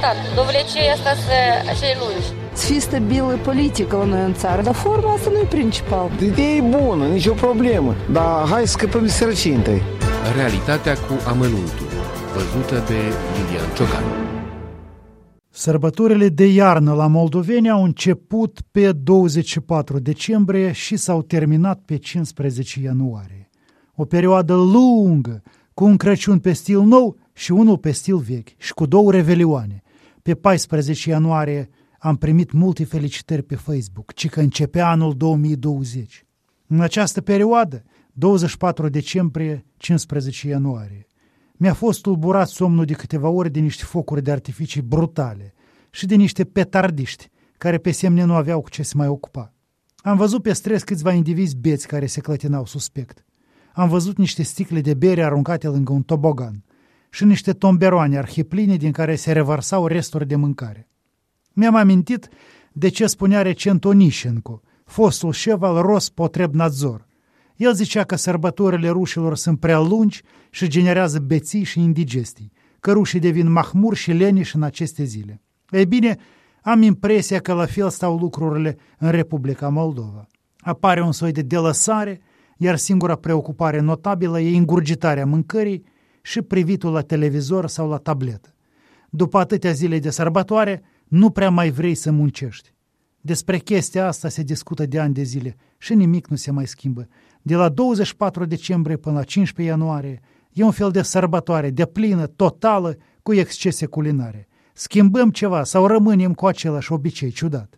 clar, dovlecei asta să cei lungi. Să fie stabilă politică la noi în țară, dar forma asta nu e principal. Ideea e bună, nicio problemă, dar hai să scăpăm de sărăcie întâi. Realitatea cu amănuntul, văzută de Lilian Ciocan. Sărbătorile de iarnă la moldoveni au început pe 24 decembrie și s-au terminat pe 15 ianuarie. O perioadă lungă, cu un Crăciun pe stil nou și unul pe stil vechi și cu două revelioane. Pe 14 ianuarie am primit multe felicitări pe Facebook, ci că începea anul 2020. În această perioadă, 24 decembrie, 15 ianuarie, mi-a fost tulburat somnul de câteva ore de niște focuri de artificii brutale și de niște petardiști care pe semne nu aveau cu ce se mai ocupa. Am văzut pe stres câțiva indivizi beți care se clătinau suspect. Am văzut niște sticle de bere aruncate lângă un tobogan și niște tomberoane arhipline din care se revarsau resturi de mâncare. Mi-am amintit de ce spunea recent Onișencu, fostul șef al Rospotrebnadzor. El zicea că sărbătorile rușilor sunt prea lungi și generează beții și indigestii, că rușii devin mahmur și leniși în aceste zile. Ei bine, am impresia că la fel stau lucrurile în Republica Moldova. Apare un soi de delăsare, iar singura preocupare notabilă e ingurgitarea mâncării și privitul la televizor sau la tabletă. După atâtea zile de sărbătoare, nu prea mai vrei să muncești. Despre chestia asta se discută de ani de zile și nimic nu se mai schimbă. De la 24 decembrie până la 15 ianuarie e un fel de sărbătoare de plină, totală, cu excese culinare. Schimbăm ceva sau rămânem cu același obicei ciudat.